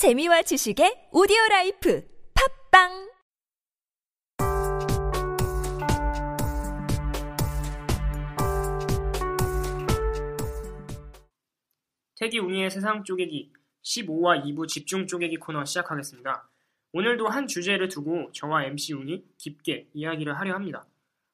재미와 지식의 오디오 라이프 팟빵 택이 웅이의 세상 쪼개기 15화 2부 집중 쪼개기 코너 시작하겠습니다. 오늘도 한 주제를 두고 저와 MC 웅이 깊게 이야기를 하려 합니다.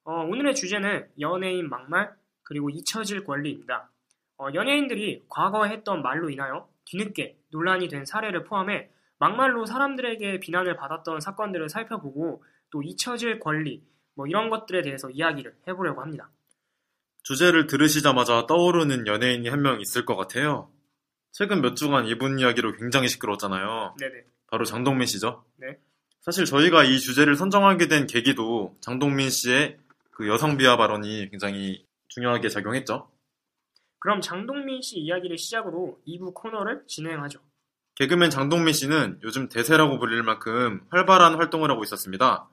어, 오늘의 주제는 연예인 막말 그리고 잊혀질 권리입니다. 어, 연예인들이 과거에 했던 말로 인하여 뒤늦게 논란이 된 사례를 포함해 막말로 사람들에게 비난을 받았던 사건들을 살펴보고 또 잊혀질 권리 뭐 이런 것들에 대해서 이야기를 해보려고 합니다. 주제를 들으시자마자 떠오르는 연예인이 한 명 있을 것 같아요. 최근 몇 주간 이분 이야기로 굉장히 시끄러웠잖아요. 네네. 바로 장동민 씨죠. 네. 사실 저희가 이 주제를 선정하게 된 계기도 장동민 씨의 그 여성 비하 발언이 굉장히 중요하게 작용했죠. 그럼 장동민 씨 이야기를 시작으로 2부 코너를 진행하죠. 개그맨 장동민 씨는 요즘 대세라고 불릴 만큼 활발한 활동을 하고 있었습니다.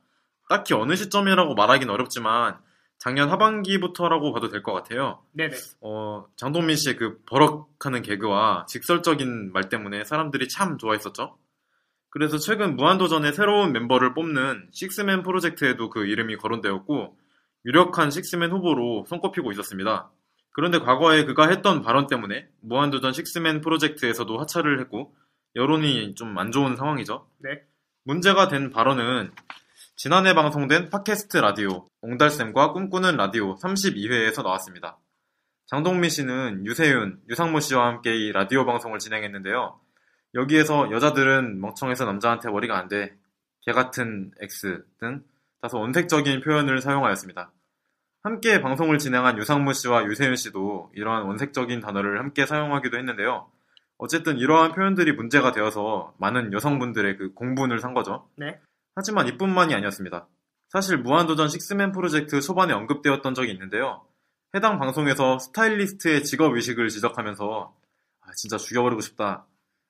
딱히 어느 시점이라고 말하긴 어렵지만 작년 하반기부터라고 봐도 될 것 같아요. 네네. 어, 장동민 씨의 그 버럭하는 개그와 직설적인 말 때문에 사람들이 참 좋아했었죠. 그래서 최근 무한도전의 새로운 멤버를 뽑는 식스맨 프로젝트에도 그 이름이 거론되었고 유력한 식스맨 후보로 손꼽히고 있었습니다. 그런데 과거에 그가 했던 발언 때문에 무한도전 식스맨 프로젝트에서도 하차를 했고 여론이 좀 안 좋은 상황이죠. 네. 문제가 된 발언은 지난해 방송된 팟캐스트 라디오 옹달샘과 꿈꾸는 라디오 32회에서 나왔습니다. 장동민 씨는 유세윤, 유상무 씨와 함께 이 라디오 방송을 진행했는데요. 여기에서 여자들은 멍청해서 남자한테 머리가 안 돼, 개 같은 X 등 다소 원색적인 표현을 사용하였습니다. 함께 방송을 진행한 유상무 씨와 유세윤 씨도 이러한 원색적인 단어를 함께 사용하기도 했는데요. 어쨌든 이러한 표현들이 문제가 되어서 많은 여성분들의 그 공분을 산 거죠. 네. 하지만 이뿐만이 아니었습니다. 사실 무한도전 식스맨 프로젝트 초반에 언급되었던 적이 있는데요. 해당 방송에서 스타일리스트의 직업 의식을 지적하면서 아, 진짜 죽여버리고 싶다.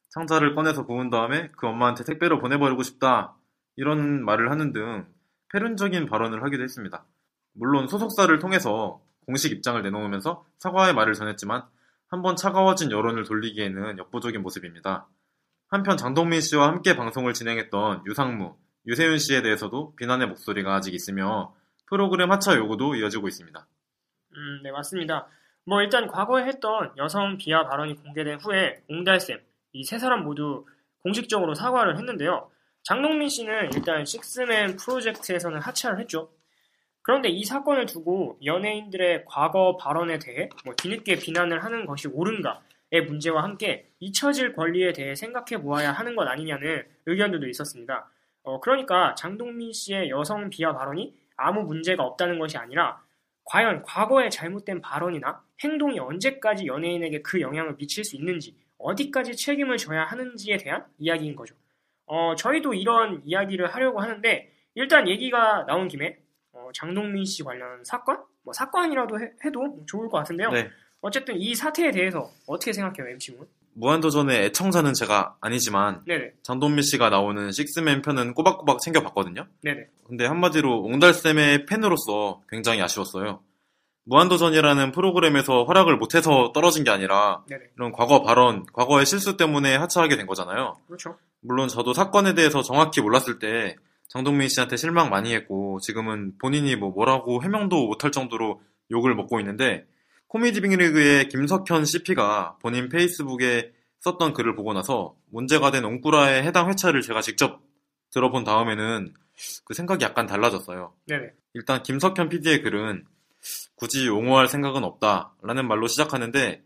상자를 꺼내서 구운 다음에 그 엄마한테 택배로 보내버리고 싶다. 이런 말을 하는 등 패륜적인 발언을 하기도 했습니다. 물론 소속사를 통해서 공식 입장을 내놓으면서 사과의 말을 전했지만 한번 차가워진 여론을 돌리기에는 역부족인 모습입니다. 한편 장동민 씨와 함께 방송을 진행했던 유상무, 유세윤 씨에 대해서도 비난의 목소리가 아직 있으며 프로그램 하차 요구도 이어지고 있습니다. 음, 네, 맞습니다. 뭐 일단 과거에 했던 여성 비하 발언이 공개된 후에 옹달샘, 이세 사람 모두 공식적으로 사과를 했는데요. 장동민 씨는 일단 식스맨 프로젝트에서는 하차를 했죠. 그런데 이 사건을 두고 연예인들의 과거 발언에 대해 뭐 뒤늦게 비난을 하는 것이 옳은가의 문제와 함께 잊혀질 권리에 대해 생각해 보아야 하는 것 아니냐는 의견들도 있었습니다. 어, 그러니까 장동민 씨의 여성 비하 발언이 아무 문제가 없다는 것이 아니라 과연 과거에 잘못된 발언이나 행동이 언제까지 연예인에게 그 영향을 미칠 수 있는지 어디까지 책임을 져야 하는지에 대한 이야기인 거죠. 어, 저희도 이런 이야기를 하려고 하는데 일단 얘기가 나온 김에 어, 장동민 씨 관련 사건? 뭐 사건이라도 해, 도 좋을 것 같은데요. 네. 어쨌든 이 사태에 대해서 어떻게 생각해요, MC문? 무한도전의 애청자는 제가 아니지만 네네, 장동민 씨가 나오는 식스맨 편은 꼬박꼬박 챙겨봤거든요. 네네. 근데 한마디로 옹달샘의 팬으로서 굉장히 아쉬웠어요. 무한도전이라는 프로그램에서 활약을 못해서 떨어진 게 아니라 네네. 이런 과거 발언, 과거의 실수 때문에 하차하게 된 거잖아요. 그렇죠. 물론 저도 사건에 대해서 정확히 몰랐을 때 장동민 씨한테 실망 많이 했고 지금은 본인이 뭐 뭐라고 해명도 못할 정도로 욕을 먹고 있는데 코미디 빅리그의 김석현 CP가 본인 페이스북에 썼던 글을 보고 나서 문제가 된 옹꾸라의 해당 회차를 제가 직접 들어본 다음에는 그 생각이 약간 달라졌어요. 네네. 일단 김석현 PD의 글은 굳이 옹호할 생각은 없다라는 말로 시작하는데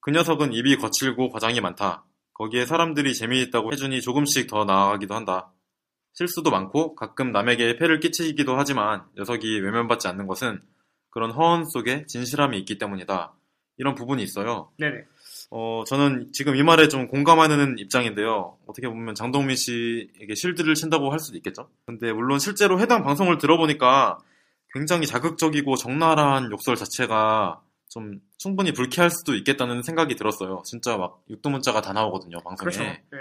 그 녀석은 입이 거칠고 과장이 많다. 거기에 사람들이 재미있다고 해주니 조금씩 더 나아가기도 한다. 실수도 많고 가끔 남에게 폐를 끼치기도 하지만 녀석이 외면받지 않는 것은 그런 허언 속에 진실함이 있기 때문이다. 이런 부분이 있어요. 네네. 어, 저는 지금 이 말에 좀 공감하는 입장인데요. 어떻게 보면 장동민 씨에게 실드를 친다고 할 수도 있겠죠. 근데 물론 실제로 해당 방송을 들어보니까 굉장히 자극적이고 적나라한 욕설 자체가 좀 충분히 불쾌할 수도 있겠다는 생각이 들었어요. 진짜 막 육두문자가 다 나오거든요, 방송에. 그렇죠. 네.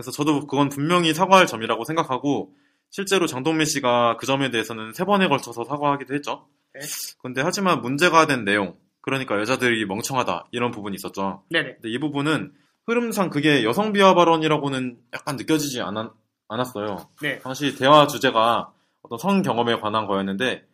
그래서 저도 그건 분명히 사과할 점이라고 생각하고 실제로 장동민 씨가 그 점에 대해서는 세 번에 걸쳐서 사과하기도 했죠. 네. 근데 하지만 문제가 된 내용, 그러니까 여자들이 멍청하다 이런 부분이 있었죠. 네네. 근데 이 부분은 흐름상 그게 여성 비하 발언이라고는 약간 느껴지지 않았, 않았어요. 네. 당시 대화 주제가 어떤 성 경험에 관한 거였는데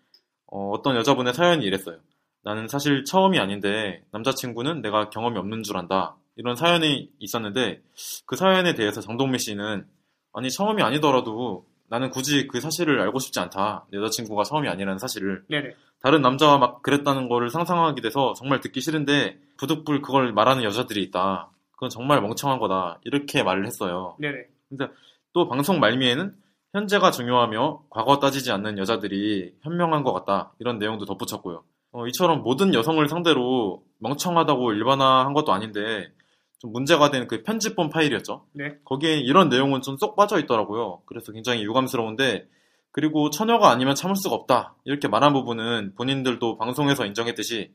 어, 떤 여자분의 사연이 이랬어요. 나는 사실 처음이 아닌데 남자친구는 내가 경험이 없는 줄 안다. 이런 사연이 있었는데 그 사연에 대해서 장동민 씨는 아니 처음이 아니더라도 나는 굳이 그 사실을 알고 싶지 않다. 내 여자친구가 처음이 아니라는 사실을 네네. 다른 남자와 막 그랬다는 거를 상상하게 돼서 정말 듣기 싫은데 부득불 그걸 말하는 여자들이 있다. 그건 정말 멍청한 거다. 이렇게 말을 했어요. 네네. 또 방송 말미에는 현재가 중요하며 과거 따지지 않는 여자들이 현명한 것 같다. 이런 내용도 덧붙였고요. 어, 이처럼 모든 여성을 상대로 멍청하다고 일반화한 것도 아닌데 좀 문제가 된그 편집본 파일이었죠. 네. 거기에 이런 내용은 좀 쏙 빠져 있더라고요. 그래서 굉장히 유감스러운데 그리고 처녀가 아니면 참을 수가 없다. 이렇게 말한 부분은 본인들도 방송에서 인정했듯이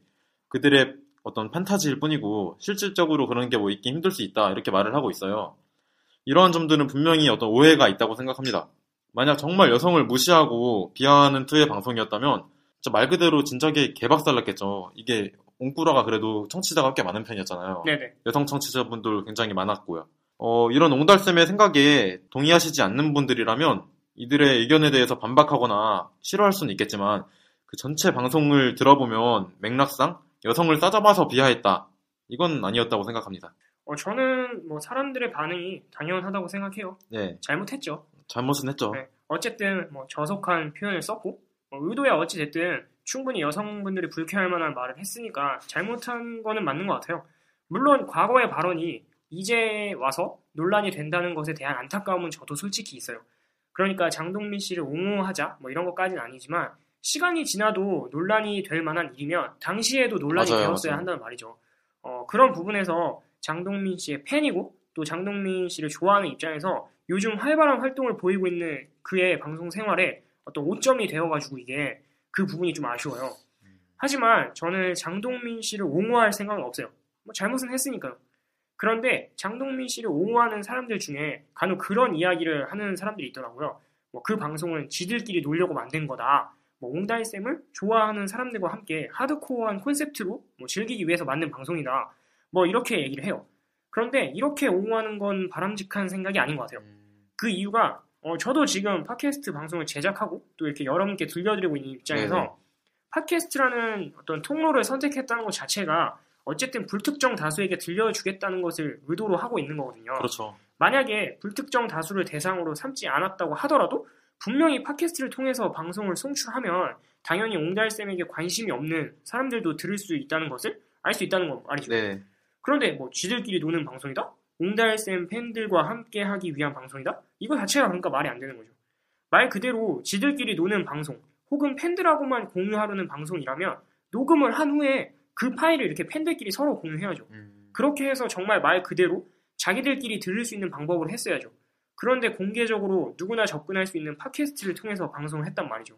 그들의 어떤 판타지일 뿐이고 실질적으로 그런 게 뭐 있기 힘들 수 있다. 이렇게 말을 하고 있어요. 이러한 점들은 분명히 어떤 오해가 있다고 생각합니다. 만약 정말 여성을 무시하고 비하하는 투의 방송이었다면 말 그대로 진작에 개박살났겠죠. 이게 옹꾸라가 그래도 청취자가 꽤 많은 편이었잖아요. 네네. 여성 청취자분들 굉장히 많았고요. 어, 이런 옹달샘의 생각에 동의하시지 않는 분들이라면 이들의 의견에 대해서 반박하거나 싫어할 수는 있겠지만 그 전체 방송을 들어보면 맥락상 여성을 싸잡아서 비하했다. 이건 아니었다고 생각합니다. 어, 저는 뭐 사람들의 반응이 당연하다고 생각해요. 네, 잘못했죠. 잘못은 했죠. 네. 어쨌든 뭐 저속한 표현을 썼고 뭐 의도야 어찌 됐든 충분히 여성분들이 불쾌할 만한 말을 했으니까 잘못한 거는 맞는 것 같아요. 물론 과거의 발언이 이제 와서 논란이 된다는 것에 대한 안타까움은 저도 솔직히 있어요. 그러니까 장동민 씨를 옹호하자 뭐 이런 것까지는 아니지만 시간이 지나도 논란이 될 만한 일이면 당시에도 논란이 맞아요, 되었어야 맞아요. 한다는 말이죠. 어, 그런 부분에서 장동민 씨의 팬이고 또 장동민 씨를 좋아하는 입장에서 요즘 활발한 활동을 보이고 있는 그의 방송 생활에 어떤 오점이 되어가지고 이게 그 부분이 좀 아쉬워요. 하지만 저는 장동민 씨를 옹호할 생각은 없어요. 뭐 잘못은 했으니까요. 그런데 장동민 씨를 옹호하는 사람들 중에 간혹 그런 이야기를 하는 사람들이 있더라고요. 뭐 그 방송은 지들끼리 놀려고 만든 거다. 뭐 옹달샘을 좋아하는 사람들과 함께 하드코어한 콘셉트로 뭐 즐기기 위해서 만든 방송이다. 뭐 이렇게 얘기를 해요. 그런데 이렇게 옹호하는 건 바람직한 생각이 아닌 것 같아요. 그 이유가 어, 저도 지금 팟캐스트 방송을 제작하고 또 이렇게 여러분께 들려드리고 있는 입장에서 네네. 팟캐스트라는 어떤 통로를 선택했다는 것 자체가 어쨌든 불특정 다수에게 들려주겠다는 것을 의도로 하고 있는 거거든요. 그렇죠. 만약에 불특정 다수를 대상으로 삼지 않았다고 하더라도 분명히 팟캐스트를 통해서 방송을 송출하면 당연히 옹달샘에게 관심이 없는 사람들도 들을 수 있다는 것을 알 수 있다는 거 말이죠. 네. 그런데 뭐 지들끼리 노는 방송이다? 옹달샘 팬들과 함께 하기 위한 방송이다? 이거 자체가 그러니까 말이 안 되는 거죠. 말 그대로 지들끼리 노는 방송 혹은 팬들하고만 공유하려는 방송이라면 녹음을 한 후에 그 파일을 이렇게 팬들끼리 서로 공유해야죠. 음, 그렇게 해서 정말 말 그대로 자기들끼리 들을 수 있는 방법으로 했어야죠. 그런데 공개적으로 누구나 접근할 수 있는 팟캐스트를 통해서 방송을 했단 말이죠.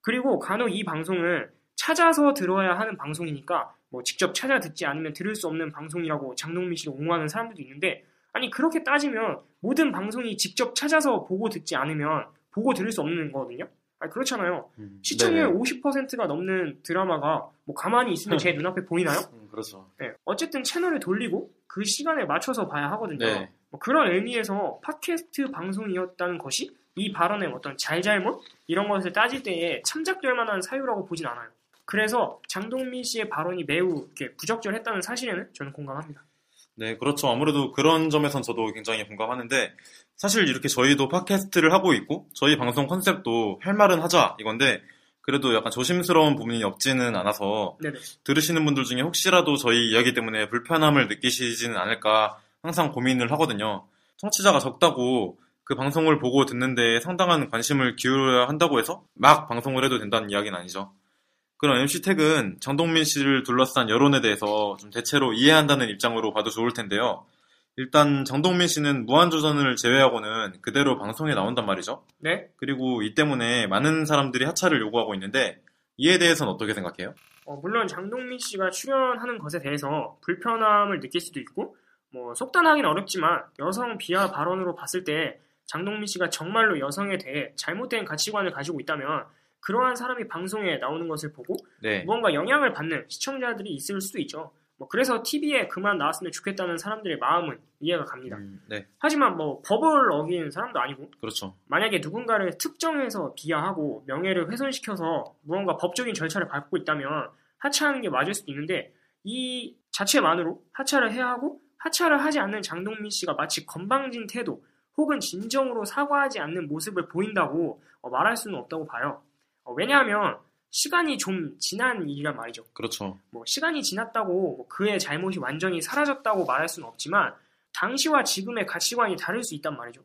그리고 간혹 이 방송은 찾아서 들어야 하는 방송이니까 뭐 직접 찾아 듣지 않으면 들을 수 없는 방송이라고 장동민 씨를 옹호하는 사람들도 있는데 아니 그렇게 따지면 모든 방송이 직접 찾아서 보고 듣지 않으면 보고 들을 수 없는 거거든요. 아니 그렇잖아요. 음, 시청률 네네. 50%가 넘는 드라마가 뭐 가만히 있으면 제 눈앞에 보이나요? 음, 그렇죠. 네, 어쨌든 채널을 돌리고 그 시간에 맞춰서 봐야 하거든요. 네. 뭐 그런 의미에서 팟캐스트 방송이었다는 것이 이 발언의 어떤 잘잘못 이런 것을 따질 때에 참작될 만한 사유라고 보진 않아요. 그래서 장동민 씨의 발언이 매우 이렇게 부적절했다는 사실에는 저는 공감합니다. 네, 그렇죠. 아무래도 그런 점에선 저도 굉장히 공감하는데, 사실 이렇게 저희도 팟캐스트를 하고 있고, 저희 방송 컨셉도 할 말은 하자, 이건데, 그래도 약간 조심스러운 부분이 없지는 않아서, 네네. 들으시는 분들 중에 혹시라도 저희 이야기 때문에 불편함을 느끼시지는 않을까 항상 고민을 하거든요. 청취자가 적다고 그 방송을 보고 듣는데 상당한 관심을 기울여야 한다고 해서 막 방송을 해도 된다는 이야기는 아니죠. 그런 MC택은 장동민 씨를 둘러싼 여론에 대해서 좀 대체로 이해한다는 입장으로 봐도 좋을 텐데요. 일단 장동민 씨는 무한도전을 제외하고는 그대로 방송에 나온단 말이죠. 네. 그리고 이 때문에 많은 사람들이 하차를 요구하고 있는데 이에 대해서는 어떻게 생각해요? 어, 물론 장동민 씨가 출연하는 것에 대해서 불편함을 느낄 수도 있고 뭐 속단하기는 어렵지만 여성 비하 발언으로 봤을 때 장동민 씨가 정말로 여성에 대해 잘못된 가치관을 가지고 있다면 그러한 사람이 방송에 나오는 것을 보고 네. 무언가 영향을 받는 시청자들이 있을 수도 있죠. 뭐 그래서 TV에 그만 나왔으면 좋겠다는 사람들의 마음은 이해가 갑니다. 음, 네, 하지만 뭐 법을 어긴 사람도 아니고 그렇죠. 만약에 누군가를 특정해서 비하하고 명예를 훼손시켜서 무언가 법적인 절차를 밟고 있다면 하차하는 게 맞을 수도 있는데 이 자체만으로 하차를 해야 하고 하차를 하지 않는 장동민 씨가 마치 건방진 태도 혹은 진정으로 사과하지 않는 모습을 보인다고 어, 말할 수는 없다고 봐요. 어, 왜냐하면 시간이 좀 지난 일이란 말이죠. 그렇죠. 뭐 시간이 지났다고 뭐 그의 잘못이 완전히 사라졌다고 말할 수는 없지만 당시와 지금의 가치관이 다를 수 있단 말이죠.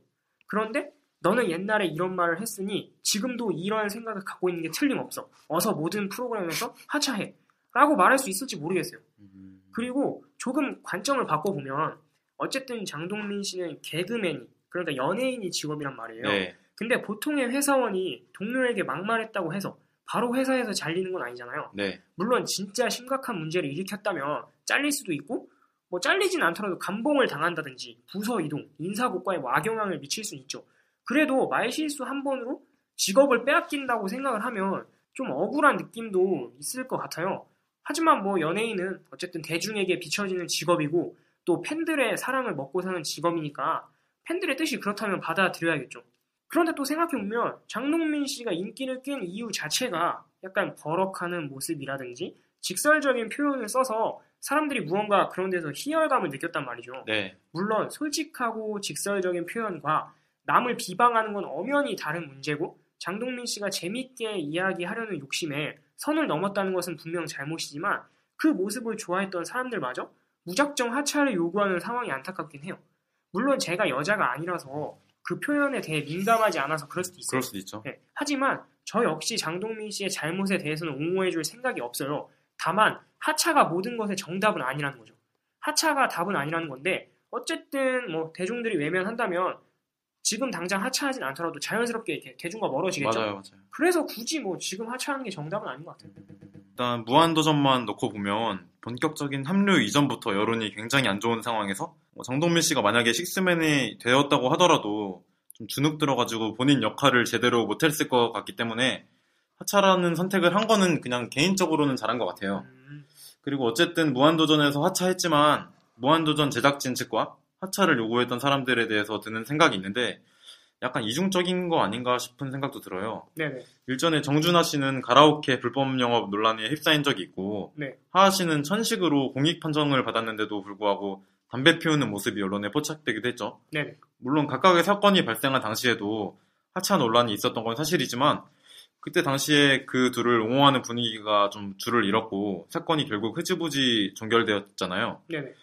그런데 너는 옛날에 이런 말을 했으니 지금도 이런 생각을 갖고 있는 게 틀림없어. 어서 모든 프로그램에서 하차해. 라고 말할 수 있을지 모르겠어요. 음, 그리고 조금 관점을 바꿔보면 어쨌든 장동민 씨는 개그맨이 그러니까 연예인이 직업이란 말이에요. 네, 근데 보통의 회사원이 동료에게 막말했다고 해서 바로 회사에서 잘리는 건 아니잖아요. 네, 물론 진짜 심각한 문제를 일으켰다면 잘릴 수도 있고 뭐 잘리진 않더라도 감봉을 당한다든지 부서 이동, 인사 고과에 뭐 악영향을 미칠 수는 있죠. 그래도 말실수 한 번으로 직업을 빼앗긴다고 생각을 하면 좀 억울한 느낌도 있을 것 같아요. 하지만 뭐 연예인은 어쨌든 대중에게 비춰지는 직업이고 또 팬들의 사랑을 먹고 사는 직업이니까 팬들의 뜻이 그렇다면 받아들여야겠죠. 그런데 또 생각해보면 장동민 씨가 인기를 끈 이유 자체가 약간 버럭하는 모습이라든지 직설적인 표현을 써서 사람들이 무언가 그런 데서 희열감을 느꼈단 말이죠. 네, 물론 솔직하고 직설적인 표현과 남을 비방하는 건 엄연히 다른 문제고 장동민 씨가 재밌게 이야기하려는 욕심에 선을 넘었다는 것은 분명 잘못이지만 그 모습을 좋아했던 사람들마저 무작정 하차를 요구하는 상황이 안타깝긴 해요. 물론 제가 여자가 아니라서 그 표현에 대해 민감하지 않아서 그럴 수도 있어요. 그럴 수도 있죠. 네, 하지만 저 역시 장동민 씨의 잘못에 대해서는 옹호해줄 생각이 없어요. 다만 하차가 모든 것의 정답은 아니라는 거죠. 하차가 답은 아니라는 건데 어쨌든 뭐 대중들이 외면한다면 지금 당장 하차하진 않더라도 자연스럽게 이렇게 대중과 멀어지겠죠. 맞아요, 맞아요. 그래서 굳이 뭐 지금 하차하는 게 정답은 아닌 것 같아요. 일단 무한도전만 놓고 보면 본격적인 합류 이전부터 여론이 굉장히 안 좋은 상황에서 뭐 장동민 씨가 만약에 식스맨이 되었다고 하더라도 좀 주눅 들어가지고 본인 역할을 제대로 못했을 것 같기 때문에 하차라는 선택을 한 거는 그냥 개인적으로는 잘한 것 같아요. 음, 그리고 어쨌든 무한도전에서 하차했지만 무한도전 제작진 측과 하차를 요구했던 사람들에 대해서 드는 생각이 있는데 약간 이중적인 거 아닌가 싶은 생각도 들어요. 네네. 일전에 정준하 씨는 가라오케 불법 영업 논란에 휩싸인 적이 있고 네. 하하 씨는 천식으로 공익 판정을 받았는데도 불구하고 담배 피우는 모습이 언론에 포착되기도 했죠. 네네. 물론 각각의 사건이 발생한 당시에도 하차 논란이 있었던 건 사실이지만 그때 당시에 그 둘을 옹호하는 분위기가 좀 줄을 잃었고 사건이 결국 흐지부지 종결되었잖아요. 네네.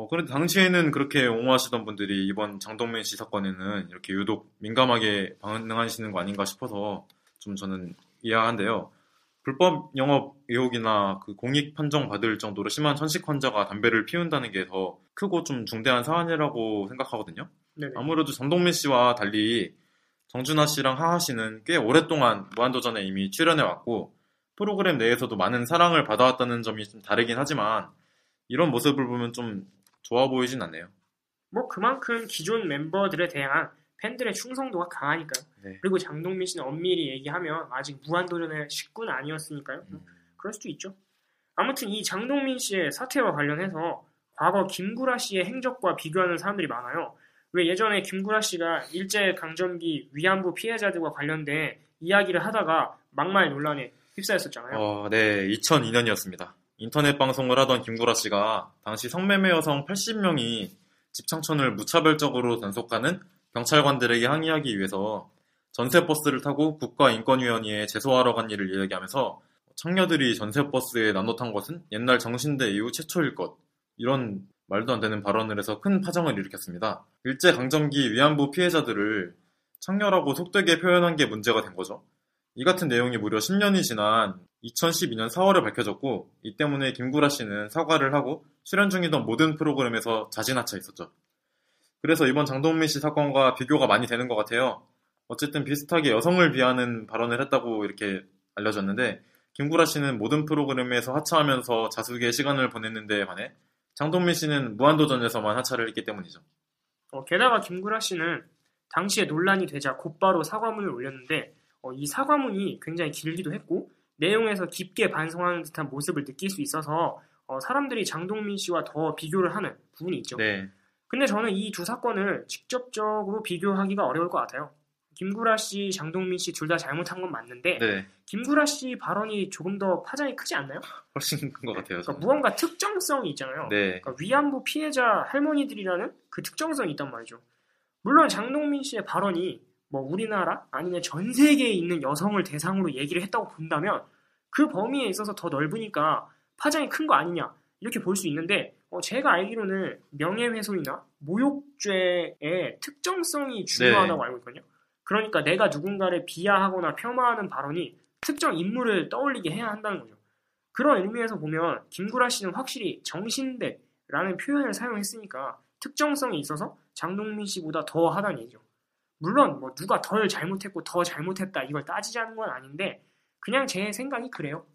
어, 그런데 당시에는 그렇게 옹호하시던 분들이 이번 장동민 씨 사건에는 이렇게 유독 민감하게 반응하시는 거 아닌가 싶어서 좀 저는 이해한데요. 불법 영업 의혹이나 그 공익 판정 받을 정도로 심한 천식 환자가 담배를 피운다는 게 더 크고 좀 중대한 사안이라고 생각하거든요. 네네. 아무래도 장동민 씨와 달리 정준하 씨랑 하하 씨는 꽤 오랫동안 무한도전에 이미 출연해 왔고 프로그램 내에서도 많은 사랑을 받아왔다는 점이 좀 다르긴 하지만 이런 모습을 보면 좀 좋아 보이진 않네요. 뭐 그만큼 기존 멤버들에 대한 팬들의 충성도가 강하니까요. 네. 그리고 장동민 씨는 엄밀히 얘기하면 아직 무한도전의 식구는 아니었으니까요. 음. 그럴 수도 있죠. 아무튼 이 장동민 씨의 사태와 관련해서 과거 김구라 씨의 행적과 비교하는 사람들이 많아요. 왜 예전에 김구라 씨가 일제 강점기 위안부 피해자들과 관련된 이야기를 하다가 막말 논란에 휩싸였었잖아요. 어, 네, 2002년이었습니다. 인터넷 방송을 하던 김구라 씨가 당시 성매매 여성 80명이 집창촌을 무차별적으로 단속하는 경찰관들에게 항의하기 위해서 전세버스를 타고 국가인권위원회에 제소하러 간 일을 이야기하면서 청녀들이 전세버스에 나눠 탄 것은 옛날 정신대 이후 최초일 것 이런 말도 안 되는 발언을 해서 큰 파장을 일으켰습니다. 일제강점기 위안부 피해자들을 청녀라고 속되게 표현한 게 문제가 된 거죠. 이 같은 내용이 무려 10년이 지난 2012년 4월에 밝혀졌고 이 때문에 김구라 씨는 사과를 하고 출연 중이던 모든 프로그램에서 자진하차 있었죠. 그래서 이번 장동민 씨 사건과 비교가 많이 되는 것 같아요. 어쨌든 비슷하게 여성을 비하는 발언을 했다고 이렇게 알려졌는데 김구라 씨는 모든 프로그램에서 하차하면서 자숙의 시간을 보냈는데 반해 장동민 씨는 무한도전에서만 하차를 했기 때문이죠. 어, 게다가 김구라 씨는 당시에 논란이 되자 곧바로 사과문을 올렸는데 어, 이 사과문이 굉장히 길기도 했고 내용에서 깊게 반성하는 듯한 모습을 느낄 수 있어서 어, 사람들이 장동민 씨와 더 비교를 하는 부분이 있죠. 네. 근데 저는 이 두 사건을 직접적으로 비교하기가 어려울 것 같아요. 김구라 씨, 장동민 씨 둘 다 잘못한 건 맞는데 네. 김구라 씨 발언이 조금 더 파장이 크지 않나요? 훨씬 큰 것 같아요. 그러니까. 무언가 특정성이 있잖아요. 네. 그러니까 위안부 피해자 할머니들이라는 그 특정성이 있단 말이죠. 물론 장동민 씨의 발언이 뭐 우리나라 아니면 전 세계에 있는 여성을 대상으로 얘기를 했다고 본다면 그 범위에 있어서 더 넓으니까 파장이 큰 거 아니냐 이렇게 볼 수 있는데 어, 제가 알기로는 명예훼손이나 모욕죄의 특정성이 중요하다고 알고 있거든요. 그러니까 내가 누군가를 비하하거나 폄하하는 발언이 특정 인물을 떠올리게 해야 한다는 거죠. 그런 의미에서 보면 김구라 씨는 확실히 정신대라는 표현을 사용했으니까 특정성이 있어서 장동민 씨보다 더 하다는 얘기죠. 물론 뭐 누가 덜 잘못했고 더 잘못했다 이걸 따지자는 건 아닌데 그냥 제 생각이 그래요.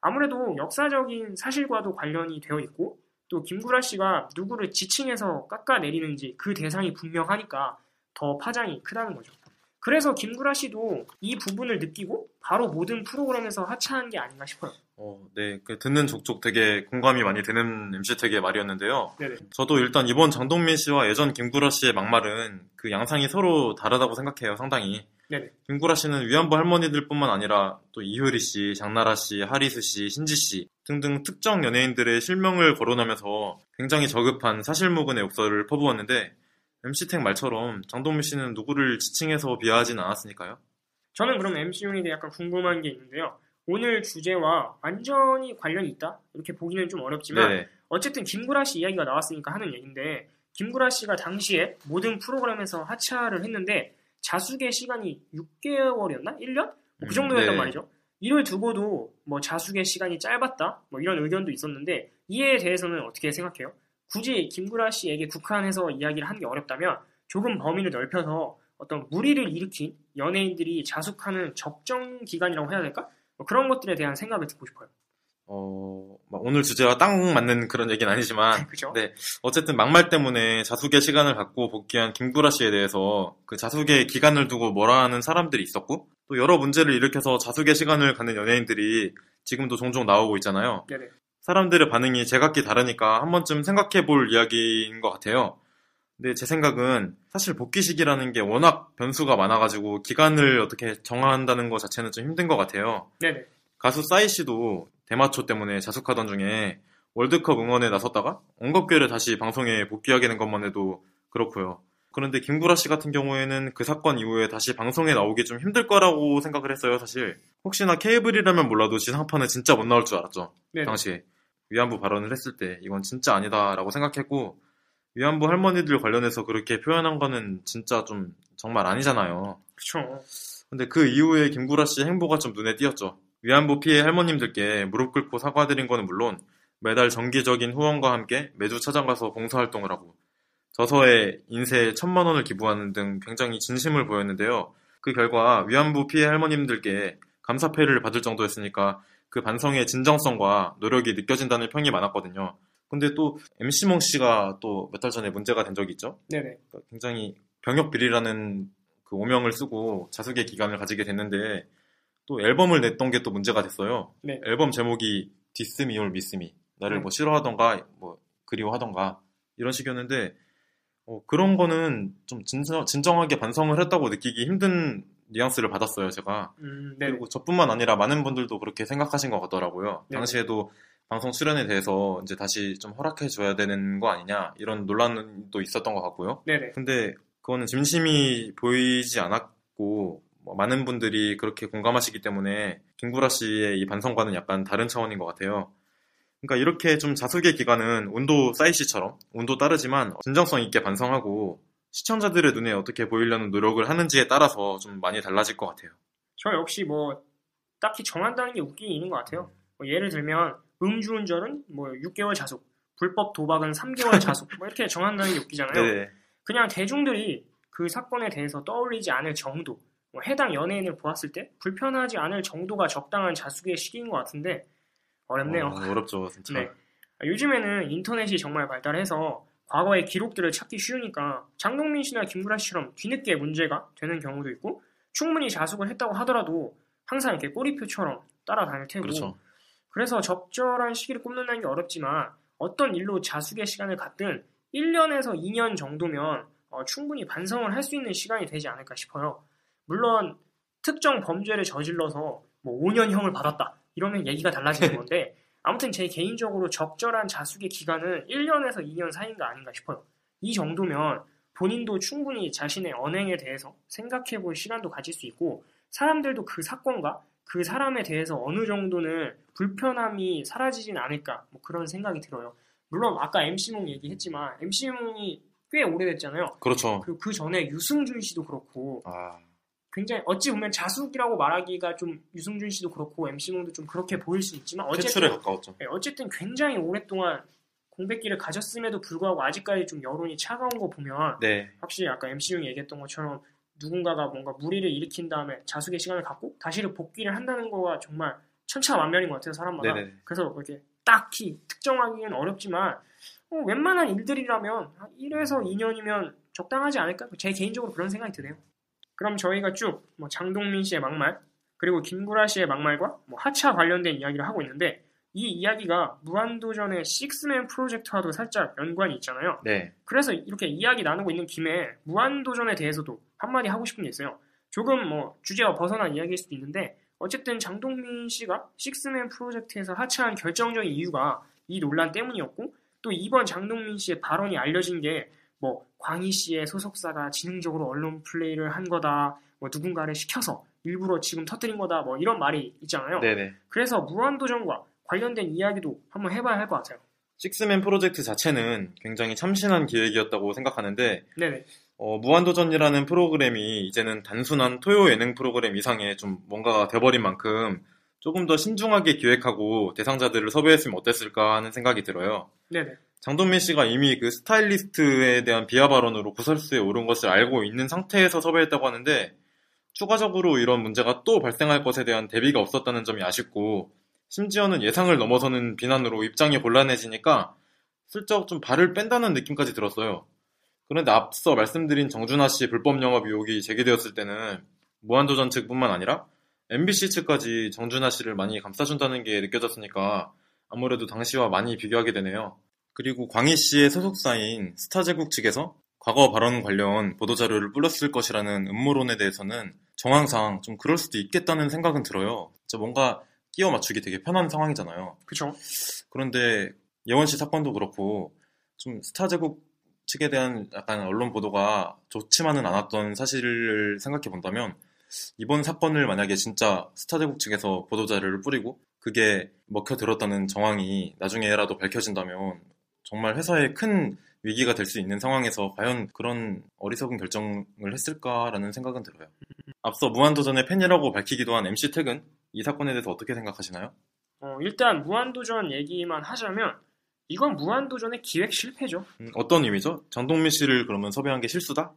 아무래도 역사적인 사실과도 관련이 되어 있고 또 김구라 씨가 누구를 지칭해서 깎아내리는지 그 대상이 분명하니까 더 파장이 크다는 거죠. 그래서 김구라 씨도 이 부분을 느끼고 바로 모든 프로그램에서 하차한 게 아닌가 싶어요. 어, 네. 그 듣는 족족 되게 공감이 많이 되는 MC택의 말이었는데요. 네네. 저도 일단 이번 장동민 씨와 예전 김구라 씨의 막말은 그 양상이 서로 다르다고 생각해요, 상당히. 네네. 김구라 씨는 위안부 할머니들뿐만 아니라 또 이효리 씨, 장나라 씨, 하리스 씨, 신지 씨 등등 특정 연예인들의 실명을 거론하면서 굉장히 저급한 사실무근의 욕설을 퍼부었는데 MC택 말처럼 장동민 씨는 누구를 지칭해서 비하하진 않았으니까요. 저는 그럼 MC용에 대해 약간 궁금한 게 있는데요. 오늘 주제와 완전히 관련이 있다? 이렇게 보기는 좀 어렵지만 네. 어쨌든 김구라 씨 이야기가 나왔으니까 하는 얘기인데 김구라 씨가 당시에 모든 프로그램에서 하차를 했는데 자숙의 시간이 6개월이었나? 1년? 뭐 음, 그 정도였단 네. 말이죠. 이를 두고도 뭐 자숙의 시간이 짧았다? 뭐 이런 의견도 있었는데 이에 대해서는 어떻게 생각해요? 굳이 김구라 씨에게 국한해서 이야기를 하는 게 어렵다면 조금 범위를 넓혀서 어떤 무리를 일으킨 연예인들이 자숙하는 적정 기간이라고 해야 될까? 뭐 그런 것들에 대한 생각을 듣고 싶어요. 어, 막 오늘 주제와 딱 맞는 그런 얘기는 아니지만 그죠? 네. 어쨌든 막말 때문에 자숙의 시간을 갖고 복귀한 김구라 씨에 대해서 그 자숙의 기간을 두고 뭐라 하는 사람들이 있었고 또 여러 문제를 일으켜서 자숙의 시간을 갖는 연예인들이 지금도 종종 나오고 있잖아요. 네네. 사람들의 반응이 제각기 다르니까 한 번쯤 생각해 볼 이야기인 것 같아요. 근데 제 생각은 사실 복귀 시기라는 게 워낙 변수가 많아가지고 기간을 어떻게 정한다는 것 자체는 좀 힘든 것 같아요. 네네. 가수 싸이 씨도 대마초 때문에 자숙하던 중에 월드컵 응원에 나섰다가 언급궤를 다시 방송에 복귀하게 된 것만 해도 그렇고요. 그런데 김구라 씨 같은 경우에는 그 사건 이후에 다시 방송에 나오기 좀 힘들 거라고 생각을 했어요, 사실. 혹시나 케이블이라면 몰라도 지상파는 진짜 못 나올 줄 알았죠. 네. 당시에. 위안부 발언을 했을 때 이건 진짜 아니다라고 생각했고 위안부 할머니들 관련해서 그렇게 표현한 거는 진짜 좀 정말 아니잖아요. 그쵸. 근데 그 이후에 김구라 씨의 행보가 좀 눈에 띄었죠. 위안부 피해 할머님들께 무릎 꿇고 사과드린 거는 물론 매달 정기적인 후원과 함께 매주 찾아가서 봉사활동을 하고 저서에 인쇄 천만 원을 기부하는 등 굉장히 진심을 보였는데요. 그 결과 위안부 피해 할머님들께 감사패를 받을 정도였으니까 그 반성의 진정성과 노력이 느껴진다는 평이 많았거든요. 근데 또 MC몽 씨가 또 몇 달 전에 문제가 된 적이 있죠. 네네. 그러니까 굉장히 병역 비리라는 그 오명을 쓰고 자숙의 기간을 가지게 됐는데 또 앨범을 냈던 게 또 문제가 됐어요. 네. 앨범 제목이 디스미 올 미스미 나를 네. 뭐 싫어하던가 뭐 그리워하던가 이런 식이었는데 어, 그런 거는 좀 진정, 진정하게 반성을 했다고 느끼기 힘든 뉘앙스를 받았어요 제가 음, 네. 그리고 저뿐만 아니라 많은 분들도 그렇게 생각하신 것 같더라고요. 네. 당시에도 방송 출연에 대해서 이제 다시 좀 허락해 줘야 되는 거 아니냐 이런 논란도 있었던 것 같고요. 네네. 근데 그거는 진심이 보이지 않았고 뭐 많은 분들이 그렇게 공감하시기 때문에 김구라 씨의 이 반성과는 약간 다른 차원인 것 같아요. 그러니까 이렇게 좀 자숙의 기간은 온도 사이 씨처럼 온도 따르지만 진정성 있게 반성하고 시청자들의 눈에 어떻게 보이려는 노력을 하는지에 따라서 좀 많이 달라질 것 같아요. 저 역시 뭐 딱히 정한다는 게 웃긴 일인 것 같아요. 뭐 예를 들면 음주운전은 뭐 6개월 자숙, 불법 도박은 3개월 자숙, 뭐 이렇게 정한다는 게 웃기잖아요. 네. 그냥 대중들이 그 사건에 대해서 떠올리지 않을 정도, 뭐 해당 연예인을 보았을 때 불편하지 않을 정도가 적당한 자숙의 시기인 것 같은데 어렵네요. 어, 어렵죠, 진짜. 네. 아, 요즘에는 인터넷이 정말 발달해서 과거의 기록들을 찾기 쉬우니까 장동민 씨나 김구라 씨처럼 뒤늦게 문제가 되는 경우도 있고 충분히 자숙을 했다고 하더라도 항상 이렇게 꼬리표처럼 따라다닐 테고 그렇죠. 그래서 적절한 시기를 꼽는다는 게 어렵지만 어떤 일로 자숙의 시간을 갖든 1년에서 2년 정도면 어, 충분히 반성을 할 수 있는 시간이 되지 않을까 싶어요. 물론 특정 범죄를 저질러서 뭐 5년형을 받았다 이러면 얘기가 달라지는 건데 아무튼 제 개인적으로 적절한 자숙의 기간은 1년에서 2년 사이인 가 아닌가 싶어요. 이 정도면 본인도 충분히 자신의 언행에 대해서 생각해 볼 시간도 가질 수 있고 사람들도 그 사건과 그 사람에 대해서 어느 정도는 불편함이 사라지진 않을까 뭐 그런 생각이 들어요. 물론 아까 MC몽 얘기했지만 MC몽이 꽤 오래됐잖아요. 그렇죠. 그, 그 전에 유승준 씨도 그렇고 아, 굉장히 어찌 보면 자숙이라고 말하기가 좀 유승준 씨도 그렇고 MC몽도 좀 그렇게 보일 수 있지만 어쨌든 가까웠죠. 네, 어쨌든 굉장히 오랫동안 공백기를 가졌음에도 불구하고 아직까지 좀 여론이 차가운 거 보면 네. 확실히 아까 MC용이 얘기했던 것처럼 누군가가 뭔가 무리를 일으킨 다음에 자숙의 시간을 갖고 다시를 복귀를 한다는 거가 정말 천차만별인 것 같아요 사람마다 네네. 그래서 이렇게 딱히 특정하기는 어렵지만 어, 웬만한 일들이라면 한 1에서 2년이면 적당하지 않을까 제 개인적으로 그런 생각이 드네요 그럼 저희가 쭉 뭐 장동민 씨의 막말 그리고 김구라 씨의 막말과 뭐 하차 관련된 이야기를 하고 있는데 이 이야기가 무한도전의 식스맨 프로젝트와도 살짝 연관이 있잖아요. 네. 그래서 이렇게 이야기 나누고 있는 김에 무한도전에 대해서도 한마디 하고 싶은 게 있어요. 조금 뭐 주제와 벗어난 이야기일 수도 있는데 어쨌든 장동민 씨가 식스맨 프로젝트에서 하차한 결정적인 이유가 이 논란 때문이었고 또 이번 장동민 씨의 발언이 알려진 게 뭐 광희 씨의 소속사가 지능적으로 언론 플레이를 한 거다 뭐 누군가를 시켜서 일부러 지금 터뜨린 거다 뭐 이런 말이 있잖아요. 네네. 그래서 무한도전과 관련된 이야기도 한번 해봐야 할 것 같아요. 식스맨 프로젝트 자체는 굉장히 참신한 기획이었다고 생각하는데 네네. 어, 무한도전이라는 프로그램이 이제는 단순한 토요 예능 프로그램 이상의 좀 뭔가가 돼버린 만큼 조금 더 신중하게 기획하고 대상자들을 섭외했으면 어땠을까 하는 생각이 들어요. 네네. 장동민 씨가 이미 그 스타일리스트에 대한 비하 발언으로 구설수에 오른 것을 알고 있는 상태에서 섭외했다고 하는데 추가적으로 이런 문제가 또 발생할 것에 대한 대비가 없었다는 점이 아쉽고 심지어는 예상을 넘어서는 비난으로 입장이 곤란해지니까 슬쩍 좀 발을 뺀다는 느낌까지 들었어요. 그런데 앞서 말씀드린 정준하 씨의 불법 영업 의혹이 제기되었을 때는 무한도전 측뿐만 아니라 MBC 측까지 정준하 씨를 많이 감싸준다는 게 느껴졌으니까 아무래도 당시와 많이 비교하게 되네요. 그리고 광희 씨의 소속사인 스타제국 측에서 과거 발언 관련 보도자료를 뿌렸을 것이라는 음모론에 대해서는 정황상 좀 그럴 수도 있겠다는 생각은 들어요. 진짜 뭔가 끼워 맞추기 되게 편한 상황이잖아요. 그쵸. 그런데 예원 씨 사건도 그렇고 좀 스타제국 측에 대한 약간 언론 보도가 좋지만은 않았던 사실을 생각해 본다면 이번 사건을 만약에 진짜 스타제국 측에서 보도 자료를 뿌리고 그게 먹혀들었다는 정황이 나중에라도 밝혀진다면 정말 회사에 큰 위기가 될 수 있는 상황에서 과연 그런 어리석은 결정을 했을까라는 생각은 들어요. 앞서 무한도전의 팬이라고 밝히기도 한 MC 택은 이 사건에 대해서 어떻게 생각하시나요? 어, 일단 무한도전 얘기만 하자면 이건 무한도전의 기획 실패죠. 음, 어떤 의미죠? 장동민 씨를 그러면 섭외한 게 실수다?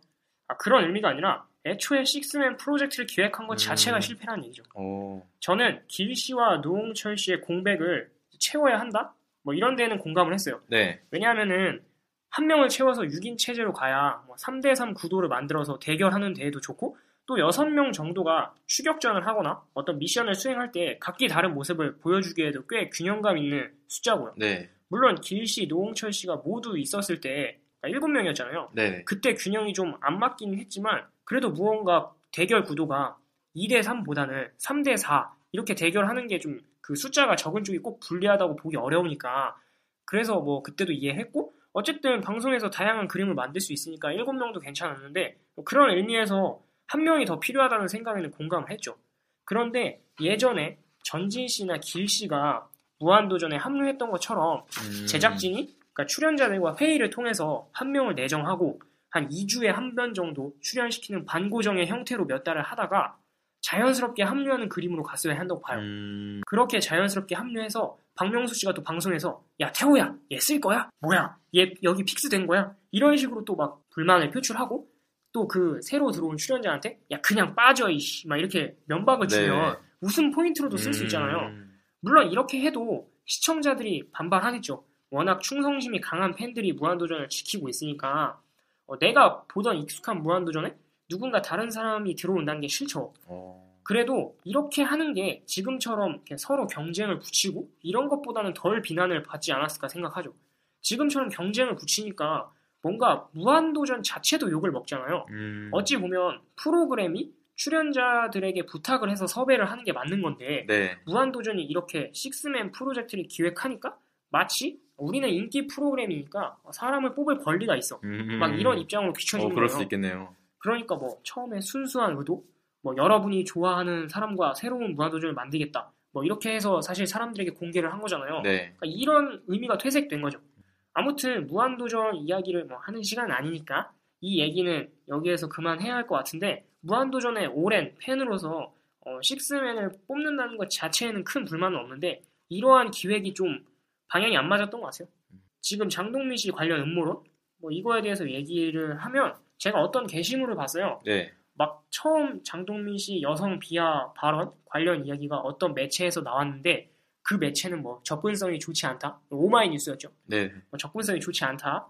아, 그런 의미가 아니라 애초에 식스맨 프로젝트를 기획한 것 음. 자체가 실패라는 얘기죠. 어, 저는 길 씨와 노홍철 씨의 공백을 채워야 한다? 뭐 이런 데는 공감을 했어요. 네, 왜냐하면은 한 명을 채워서 6인 체제로 가야 뭐 3대3 구도를 만들어서 대결하는 데에도 좋고 또 6명 정도가 추격전을 하거나 어떤 미션을 수행할 때 각기 다른 모습을 보여주기에도 꽤 균형감 있는 숫자고요. 네, 물론 길 씨, 노홍철 씨가 모두 있었을 때 7명이었잖아요. 네, 그때 균형이 좀 안 맞긴 했지만 그래도 무언가 대결 구도가 2대 3보다는 3대 4 이렇게 대결하는 게 좀 그 숫자가 적은 쪽이 꼭 불리하다고 보기 어려우니까 그래서 뭐 그때도 이해했고 어쨌든 방송에서 다양한 그림을 만들 수 있으니까 7명도 괜찮았는데 그런 의미에서 한 명이 더 필요하다는 생각에는 공감을 했죠. 그런데 예전에 전진 씨나 길 씨가 무한도전에 합류했던 것처럼 음, 제작진이 그러니까 출연자들과 회의를 통해서 한 명을 내정하고 한 2주에 한 번 정도 출연시키는 반고정의 형태로 몇 달을 하다가 자연스럽게 합류하는 그림으로 갔어야 한다고 봐요. 음, 그렇게 자연스럽게 합류해서 박명수 씨가 또 방송에서 야 태호야 얘 쓸 거야? 뭐야 얘 여기 fix 된 거야? 이런 식으로 또 막 불만을 표출하고 또 그 새로 들어온 출연자한테 야 그냥 빠져 이씨 막 이렇게 면박을 주면 네. 웃음 포인트로도 쓸 수 있잖아요. 음, 물론 이렇게 해도 시청자들이 반발하겠죠. 워낙 충성심이 강한 팬들이 무한도전을 지키고 있으니까 어, 내가 보던 익숙한 무한도전에 누군가 다른 사람이 들어온다는 게 싫죠. 어, 그래도 이렇게 하는 게 지금처럼 서로 경쟁을 붙이고 이런 것보다는 덜 비난을 받지 않았을까 생각하죠. 지금처럼 경쟁을 붙이니까 뭔가 무한도전 자체도 욕을 먹잖아요. 음, 어찌 보면 프로그램이 출연자들에게 부탁을 해서 섭외를 하는 게 맞는 건데 네. 무한도전이 이렇게 식스맨 프로젝트를 기획하니까 마치 우리는 인기 프로그램이니까 사람을 뽑을 권리가 있어. 음, 막 이런 입장으로 비춰지는 어, 그럴 거예요. 수 있겠네요. 그러니까 뭐 처음에 순수한 의도, 뭐 여러분이 좋아하는 사람과 새로운 무한도전을 만들겠다. 뭐 이렇게 해서 사실 사람들에게 공개를 한 거잖아요. 네. 그러니까 이런 의미가 퇴색된 거죠. 아무튼 무한도전 이야기를 뭐 하는 시간 아니니까 이 얘기는 여기에서 그만해야 할 것 같은데 무한도전의 오랜 팬으로서 어, 식스맨을 뽑는다는 것 자체에는 큰 불만은 없는데 이러한 기획이 좀 방향이 안 맞았던 것 같아요. 지금 장동민 씨 관련 음모론 뭐 이거에 대해서 얘기를 하면 제가 어떤 게시물을 봤어요. 네. 막 처음 장동민 씨 여성 비하 발언 관련 이야기가 어떤 매체에서 나왔는데 그 매체는 뭐 접근성이 좋지 않다. 오마이뉴스였죠. 네. 뭐 접근성이 좋지 않다.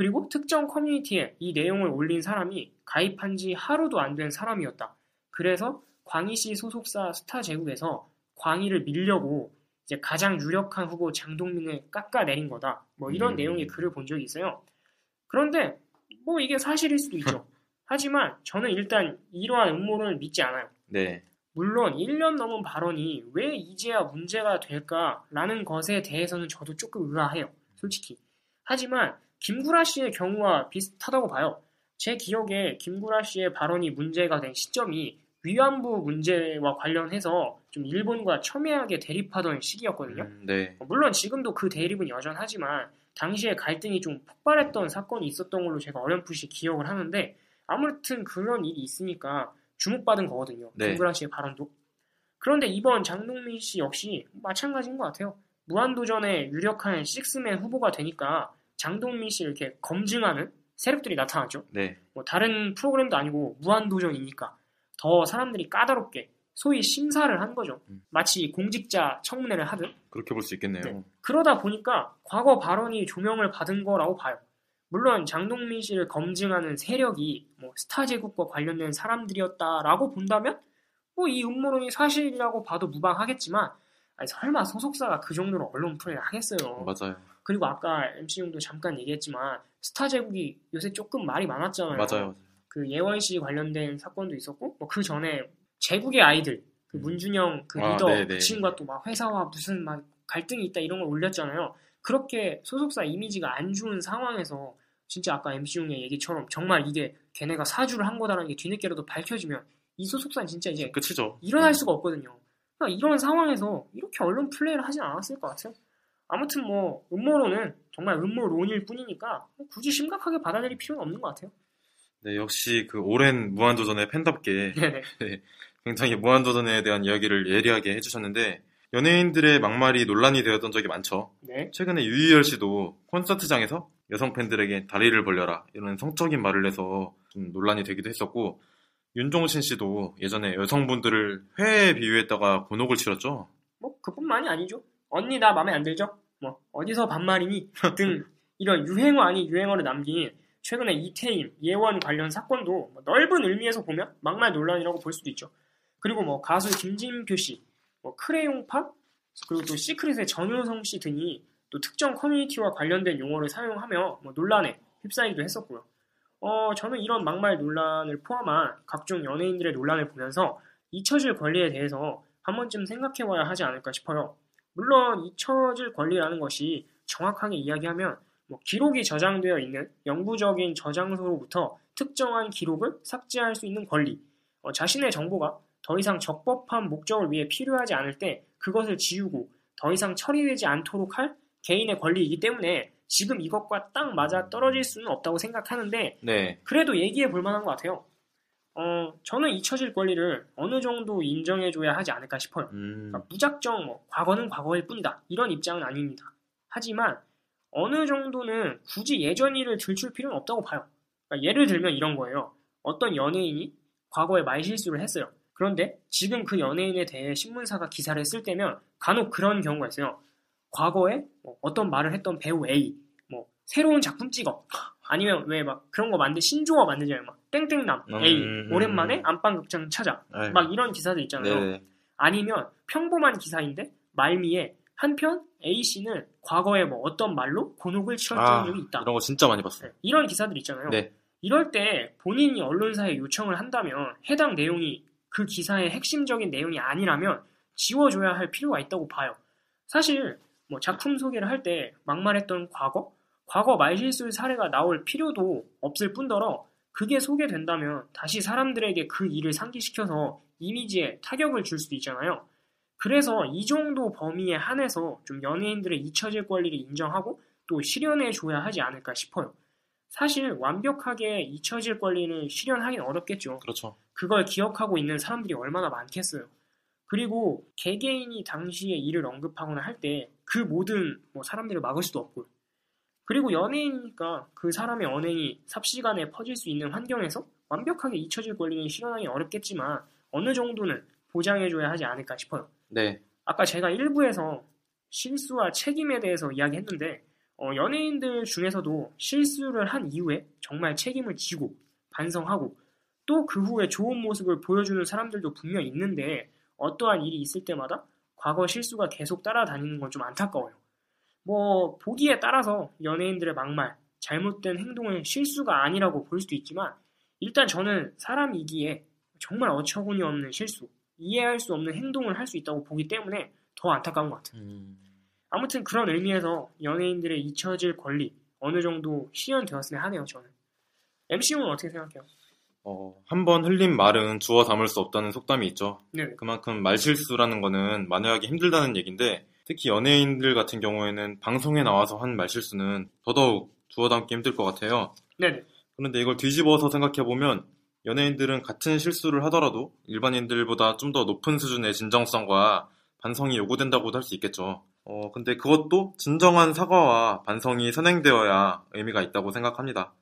그리고 특정 커뮤니티에 이 내용을 올린 사람이 가입한 지 하루도 안 된 사람이었다. 그래서 광희 씨 소속사 스타 제국에서 광희를 밀려고 이제 가장 유력한 후보 장동민을 깎아내린 거다. 뭐 이런 음. 내용의 글을 본 적이 있어요. 그런데 뭐 이게 사실일 수도 있죠. 하지만 저는 일단 이러한 음모론을 믿지 않아요. 네. 물론 1년 넘은 발언이 왜 이제야 문제가 될까라는 것에 대해서는 저도 조금 의아해요. 솔직히. 하지만 김구라 씨의 경우와 비슷하다고 봐요. 제 기억에 김구라 씨의 발언이 문제가 된 시점이 위안부 문제와 관련해서 좀 일본과 첨예하게 대립하던 시기였거든요. 음, 네. 물론 지금도 그 대립은 여전하지만 당시에 갈등이 좀 폭발했던 사건이 있었던 걸로 제가 어렴풋이 기억을 하는데 아무튼 그런 일이 있으니까 주목받은 거거든요. 네. 김구라 씨의 발언도. 그런데 이번 장동민 씨 역시 마찬가지인 것 같아요. 무한도전에 유력한 식스맨 후보가 되니까 장동민 씨를 이렇게 검증하는 세력들이 나타났죠. 네. 뭐 다른 프로그램도 아니고 무한도전이니까 더 사람들이 까다롭게 소위 심사를 한 거죠. 음. 마치 공직자 청문회를 하듯. 그렇게 볼 수 있겠네요. 네. 그러다 보니까 과거 발언이 조명을 받은 거라고 봐요. 물론 장동민 씨를 검증하는 세력이 뭐 스타 제국과 관련된 사람들이었다라고 본다면 뭐 이 음모론이 사실이라고 봐도 무방하겠지만 아니, 설마 소속사가 그 정도로 언론 플레이를 하겠어요. 맞아요. 그리고 아까 MC웅도 잠깐 얘기했지만 스타 제국이 요새 조금 말이 많았잖아요. 맞아요. 그 예원 씨 관련된 사건도 있었고 뭐 그 전에 제국의 아이들 그 음. 문준영 그 아, 리더 네네. 그 친구가 또 막 회사와 무슨 막 갈등이 있다 이런 걸 올렸잖아요. 그렇게 소속사 이미지가 안 좋은 상황에서 진짜 아까 MC용의 얘기처럼 정말 이게 걔네가 사주를 한 거다라는 게 뒤늦게라도 밝혀지면 이 소속사는 진짜 이제 끝이죠. 일어날 수가 없거든요. 그러니까 이런 상황에서 이렇게 언론 플레이를 하진 않았을 것 같아요. 아무튼 뭐 음모론은 정말 음모론일 뿐이니까 굳이 심각하게 받아들일 필요는 없는 것 같아요. 네, 역시 그 오랜 무한도전의 팬답게 네네. 굉장히 무한도전에 대한 이야기를 예리하게 해주셨는데 연예인들의 막말이 논란이 되었던 적이 많죠. 네. 최근에 유희열 씨도 콘서트장에서 여성 팬들에게 다리를 벌려라 이런 성적인 말을 해서 좀 논란이 되기도 했었고 윤종신 씨도 예전에 여성분들을 회에 비유했다가 곤혹을 치렀죠. 뭐 그뿐만이 아니죠. 언니 나 마음에 안 들죠? 뭐 어디서 반말이니 등 이런 유행어 아닌 유행어를 남긴 최근에 이태임, 예원 관련 사건도 뭐 넓은 의미에서 보면 막말 논란이라고 볼 수도 있죠. 그리고 뭐 가수 김진표 씨, 뭐 크레용팝, 그리고 또 시크릿의 전효성 씨 등이 또 특정 커뮤니티와 관련된 용어를 사용하며 뭐 논란에 휩싸이기도 했었고요. 어, 저는 이런 막말 논란을 포함한 각종 연예인들의 논란을 보면서 잊혀질 권리에 대해서 한 번쯤 생각해봐야 하지 않을까 싶어요. 물론 잊혀질 권리라는 것이 정확하게 이야기하면 뭐 기록이 저장되어 있는 영구적인 저장소로부터 특정한 기록을 삭제할 수 있는 권리, 어, 자신의 정보가 더 이상 적법한 목적을 위해 필요하지 않을 때 그것을 지우고 더 이상 처리되지 않도록 할 개인의 권리이기 때문에 지금 이것과 딱 맞아 떨어질 수는 없다고 생각하는데 네, 그래도 얘기해 볼 만한 것 같아요. 어, 저는 잊혀질 권리를 어느 정도 인정해줘야 하지 않을까 싶어요. 음, 그러니까 무작정 뭐 과거는 과거일 뿐이다 이런 입장은 아닙니다. 하지만 어느 정도는 굳이 예전 일을 들출 필요는 없다고 봐요. 그러니까 예를 들면 이런 거예요. 어떤 연예인이 과거에 말실수를 했어요. 그런데 지금 그 연예인에 대해 신문사가 기사를 쓸 때면 간혹 그런 경우가 있어요. 과거에 뭐 어떤 말을 했던 배우 A, 뭐 새로운 작품 찍어. 아니면 왜 막 그런 거 만들 신조어 만들잖아요. 막 땡땡남 음, A 음, 오랜만에 음. 안방 극장 찾아 아이, 막 이런 기사들 있잖아요. 네네. 아니면 평범한 기사인데 말미에 한편 A 씨는 과거에 뭐 어떤 말로 곤혹을 치렀던 아, 적이 있다. 이런 거 진짜 많이 봤어요. 네, 이런 기사들 있잖아요. 네. 이럴 때 본인이 언론사에 요청을 한다면 해당 내용이 그 기사의 핵심적인 내용이 아니라면 지워줘야 할 필요가 있다고 봐요. 사실 뭐 작품 소개를 할 때 막말했던 과거, 과거 말실수 사례가 나올 필요도 없을 뿐더러 그게 소개된다면 다시 사람들에게 그 일을 상기시켜서 이미지에 타격을 줄 수도 있잖아요. 그래서 이 정도 범위에 한해서 좀 연예인들의 잊혀질 권리를 인정하고 또 실현해 줘야 하지 않을까 싶어요. 사실 완벽하게 잊혀질 권리는 실현하긴 어렵겠죠. 그렇죠. 그걸 기억하고 있는 사람들이 얼마나 많겠어요. 그리고 개개인이 당시의 일을 언급하거나 할 때 그 모든 뭐 사람들을 막을 수도 없고요. 그리고 연예인이니까 그 사람의 언행이 삽시간에 퍼질 수 있는 환경에서 완벽하게 잊혀질 권리는 실현하기 어렵겠지만 어느 정도는 보장해줘야 하지 않을까 싶어요. 네. 아까 제가 일부에서 실수와 책임에 대해서 이야기했는데 어, 연예인들 중에서도 실수를 한 이후에 정말 책임을 지고 반성하고 또 그 후에 좋은 모습을 보여주는 사람들도 분명 있는데 어떠한 일이 있을 때마다 과거 실수가 계속 따라다니는 건 좀 안타까워요. 뭐 보기에 따라서 연예인들의 막말, 잘못된 행동은 실수가 아니라고 볼 수도 있지만 일단 저는 사람이기에 정말 어처구니 없는 실수, 이해할 수 없는 행동을 할 수 있다고 보기 때문에 더 안타까운 것 같아요. 음, 아무튼 그런 의미에서 연예인들의 잊혀질 권리 어느 정도 실현되었으면 하네요. 저는. MCU는 어떻게 생각해요? 어, 한 번 흘린 말은 주워 담을 수 없다는 속담이 있죠. 네, 그만큼 말실수라는 거는 만회하기 힘들다는 얘기인데 특히 연예인들 같은 경우에는 방송에 나와서 한 말실수는 더더욱 주워 담기 힘들 것 같아요. 네네, 그런데 이걸 뒤집어서 생각해 보면 연예인들은 같은 실수를 하더라도 일반인들보다 좀 더 높은 수준의 진정성과 반성이 요구된다고도 할 수 있겠죠. 어, 근데 그것도 진정한 사과와 반성이 선행되어야 의미가 있다고 생각합니다.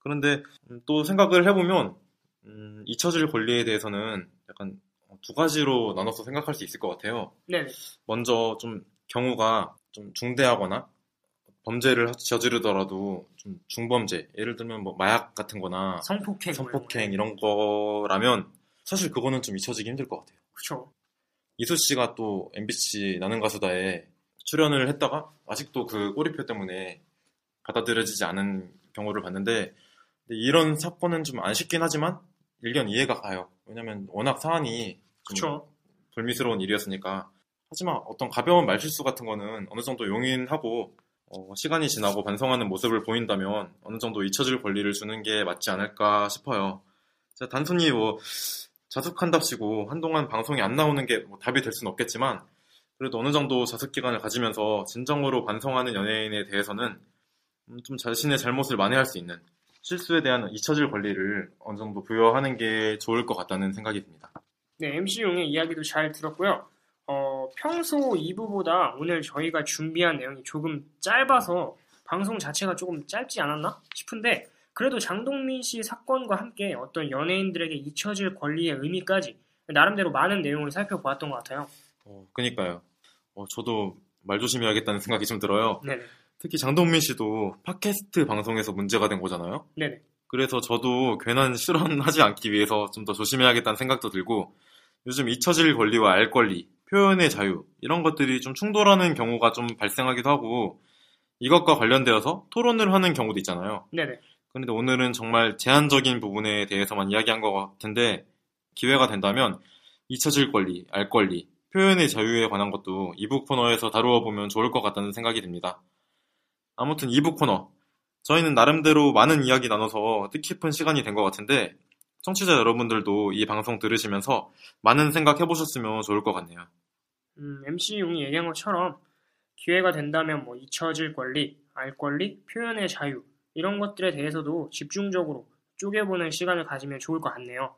그런데 음, 또 생각을 해보면 음, 잊혀질 권리에 대해서는 약간 두 가지로 나눠서 생각할 수 있을 것 같아요. 네네, 먼저 좀 경우가 좀 중대하거나 범죄를 저지르더라도 좀 중범죄, 예를 들면 뭐 마약 같은 거나 성폭행, 성폭행 이런 거라면 사실 그거는 좀 잊혀지기 힘들 것 같아요. 그렇죠. 이수 씨가 또 MBC 나는 가수다에 출연을 했다가 아직도 그 꼬리표 때문에 받아들여지지 않은 경우를 봤는데 이런 사건은 좀 안 쉽긴 하지만 일견 이해가 가요. 왜냐면 워낙 사안이 좀 그렇죠. 불미스러운 일이었으니까. 하지만 어떤 가벼운 말실수 같은 거는 어느 정도 용인하고 어, 시간이 지나고 반성하는 모습을 보인다면 어느 정도 잊혀질 권리를 주는 게 맞지 않을까 싶어요. 자, 단순히 뭐 자숙한답시고 한동안 방송이 안 나오는 게 뭐 답이 될 수는 없겠지만 그래도 어느 정도 자숙 기간을 가지면서 진정으로 반성하는 연예인에 대해서는 음, 좀 자신의 잘못을 만회할 수 있는 실수에 대한 잊혀질 권리를 어느 정도 부여하는 게 좋을 것 같다는 생각이 듭니다. 네, MC용의 이야기도 잘 들었고요. 어, 평소 2부보다 오늘 저희가 준비한 내용이 조금 짧아서 방송 자체가 조금 짧지 않았나 싶은데 그래도 장동민 씨 사건과 함께 어떤 연예인들에게 잊혀질 권리의 의미까지 나름대로 많은 내용을 살펴보았던 것 같아요. 어, 그니까요. 어, 저도 말 조심해야겠다는 생각이 좀 들어요. 네네, 특히 장동민 씨도 팟캐스트 방송에서 문제가 된 거잖아요. 네네, 그래서 저도 괜한 실언하지 않기 위해서 좀 더 조심해야겠다는 생각도 들고 요즘 잊혀질 권리와 알 권리, 표현의 자유 이런 것들이 좀 충돌하는 경우가 좀 발생하기도 하고 이것과 관련되어서 토론을 하는 경우도 있잖아요. 네네. 그런데 오늘은 정말 제한적인 부분에 대해서만 이야기한 것 같은데 기회가 된다면 잊혀질 권리, 알 권리, 표현의 자유에 관한 것도 2부 코너에서 다루어 보면 좋을 것 같다는 생각이 듭니다. 아무튼 2부 코너. 저희는 나름대로 많은 이야기 나눠서 뜻깊은 시간이 된 것 같은데 청취자 여러분들도 이 방송 들으시면서 많은 생각 해보셨으면 좋을 것 같네요. 음, MC 용이 얘기한 것처럼 기회가 된다면 뭐 잊혀질 권리, 알 권리, 표현의 자유 이런 것들에 대해서도 집중적으로 쪼개보는 시간을 가지면 좋을 것 같네요.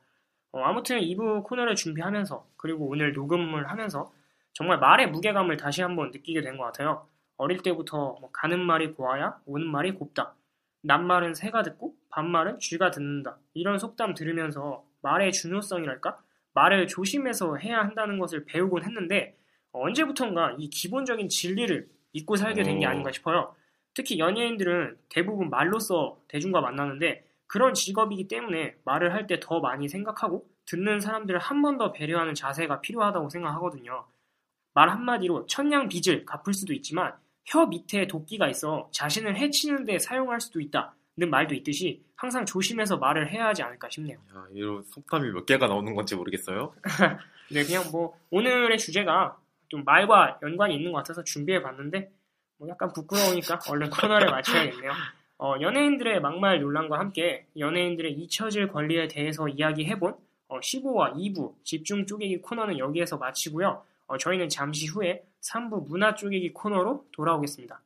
어, 아무튼 2부 코너를 준비하면서 그리고 오늘 녹음을 하면서 정말 말의 무게감을 다시 한번 느끼게 된 것 같아요. 어릴 때부터 뭐 가는 말이 고와야 오는 말이 곱다. 낱말은 새가 듣고 반말은 쥐가 듣는다. 이런 속담 들으면서 말의 중요성이랄까? 말을 조심해서 해야 한다는 것을 배우곤 했는데 어, 언제부턴가 이 기본적인 진리를 잊고 살게 된게 오. 아닌가 싶어요. 특히 연예인들은 대부분 말로써 대중과 만나는데 그런 직업이기 때문에 말을 할 때 더 많이 생각하고 듣는 사람들을 한 번 더 배려하는 자세가 필요하다고 생각하거든요. 말 한마디로 천냥 빚을 갚을 수도 있지만 혀 밑에 도끼가 있어 자신을 해치는 데 사용할 수도 있다 는 말도 있듯이 항상 조심해서 말을 해야 하지 않을까 싶네요. 야, 이런 속담이 몇 개가 나오는 건지 모르겠어요. 네, 그냥 뭐 오늘의 주제가 좀 말과 연관이 있는 것 같아서 준비해 봤는데 뭐 약간 부끄러우니까 얼른 코너를 맞춰야겠네요. 어, 연예인들의 막말 논란과 함께 연예인들의 잊혀질 권리에 대해서 이야기해본 어, 15와 2부 집중 쪼개기 코너는 여기에서 마치고요. 어, 저희는 잠시 후에 3부 문화 쪼개기 코너로 돌아오겠습니다.